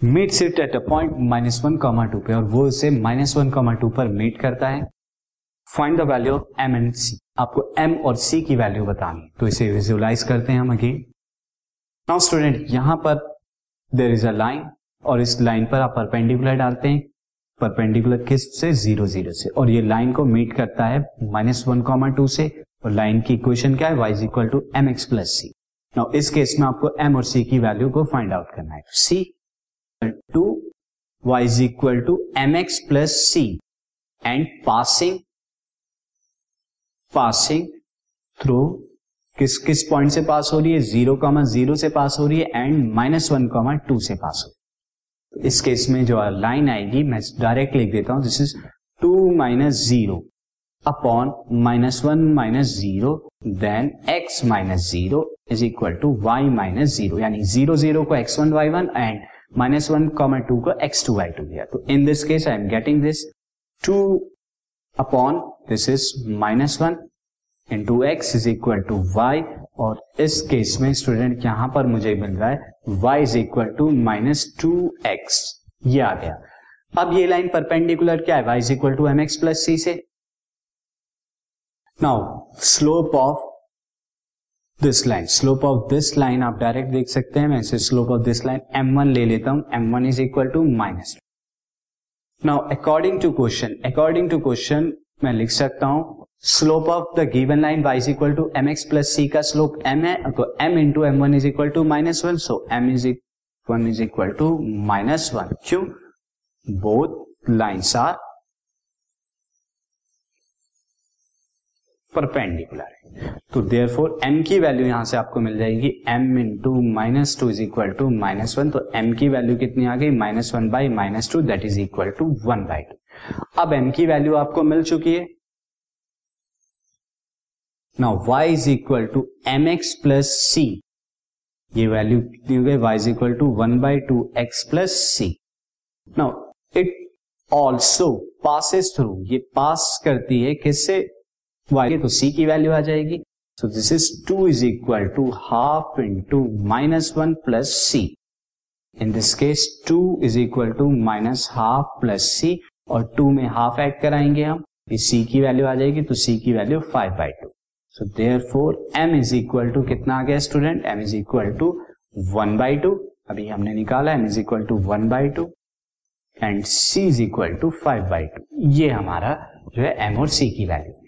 Meet sit at a point minus one comma two पे और वो इसे माइनस वन कॉमा टू पर मीट करता है। Find the value of M and C आपको एम और सी की वैल्यू बतानी है। तो इसे विजुअलाइज करते हैं हम अगेन नाउ स्टूडेंट यहाँ पर देर इज़ अ लाइन और इस लाइन पर आप परपेंडिकुलर डालते हैं। परपेंडिकुलर किस से? ज़ीरो ज़ीरो से। और ये लाइन को मीट करता है माइनस वन कॉमा टू से। और लाइन की इक्वेशन क्या है? Y is equal to M X plus C now इस केस में आपको एम और सी की वैल्यू को फाइंड आउट करना है। See to Y is equal to M X plus C and passing passing through किस किस पॉइंट से पास हो रही है? ज़ीरो कॉमा ज़ीरो से पास हो रही है and minus one comma two से पास हो रही है। इस केस में जो लाइन आएगी, मैं डायरेक्ट लिख देता हूँ this is two minus zero upon minus one minus zero then X minus zero is equal to Y minus zero यानी ज़ीरो ज़ीरो को X one Y one and minus one comma two को X two Y two दिया। तो in this case I am getting this two upon this is minus one into X is equal to Y और इस case में student यहाँ पर मुझे मिल रहा है Y is equal to minus two X. ये आ गया। अब ये लाइन परपेंडिकुलर क्या है? Y is equal to M X plus C से। Now slope of this line slope of this line आप डायरेक्ट देख सकते हैं, मैं इसे slope of this line M one ले लेता हूँ। M one is equal to minus now according to question according to question मैं लिख सकता हूँ slope of the given line y is equal to M X plus C का slope M है तो M into M one is equal to minus one so M is one is equal to minus one क्यों both lines are perpendicular है तो therefore M की value यहाँ से आपको मिल जाएगी M in two minus two is equal to minus one तो एम की वैल्यू कितनी आ गई? Minus one by minus two that is equal to one by two अब एम की वैल्यू आपको मिल चुकी है। Now Y is equal to M X plus C ये वैल्यू कितनी हो गई? Y is equal to one by two X plus C now it also passes through ये पास करती है किससे? वाई तो सी की वैल्यू आ जाएगी। So this is two is equal to half in two minus one plus C in this case two is equal to minus half plus C और two में हाफ़ ऐड कराएँगे हम। सी की value आ जाएगी तो सी की value five by two so therefore M is equal to कितना आ गया student M is equal to one by two अभी हमने निकाला M is equal to one by two and C is equal to five by two ये हमारा जो है एम और सी की value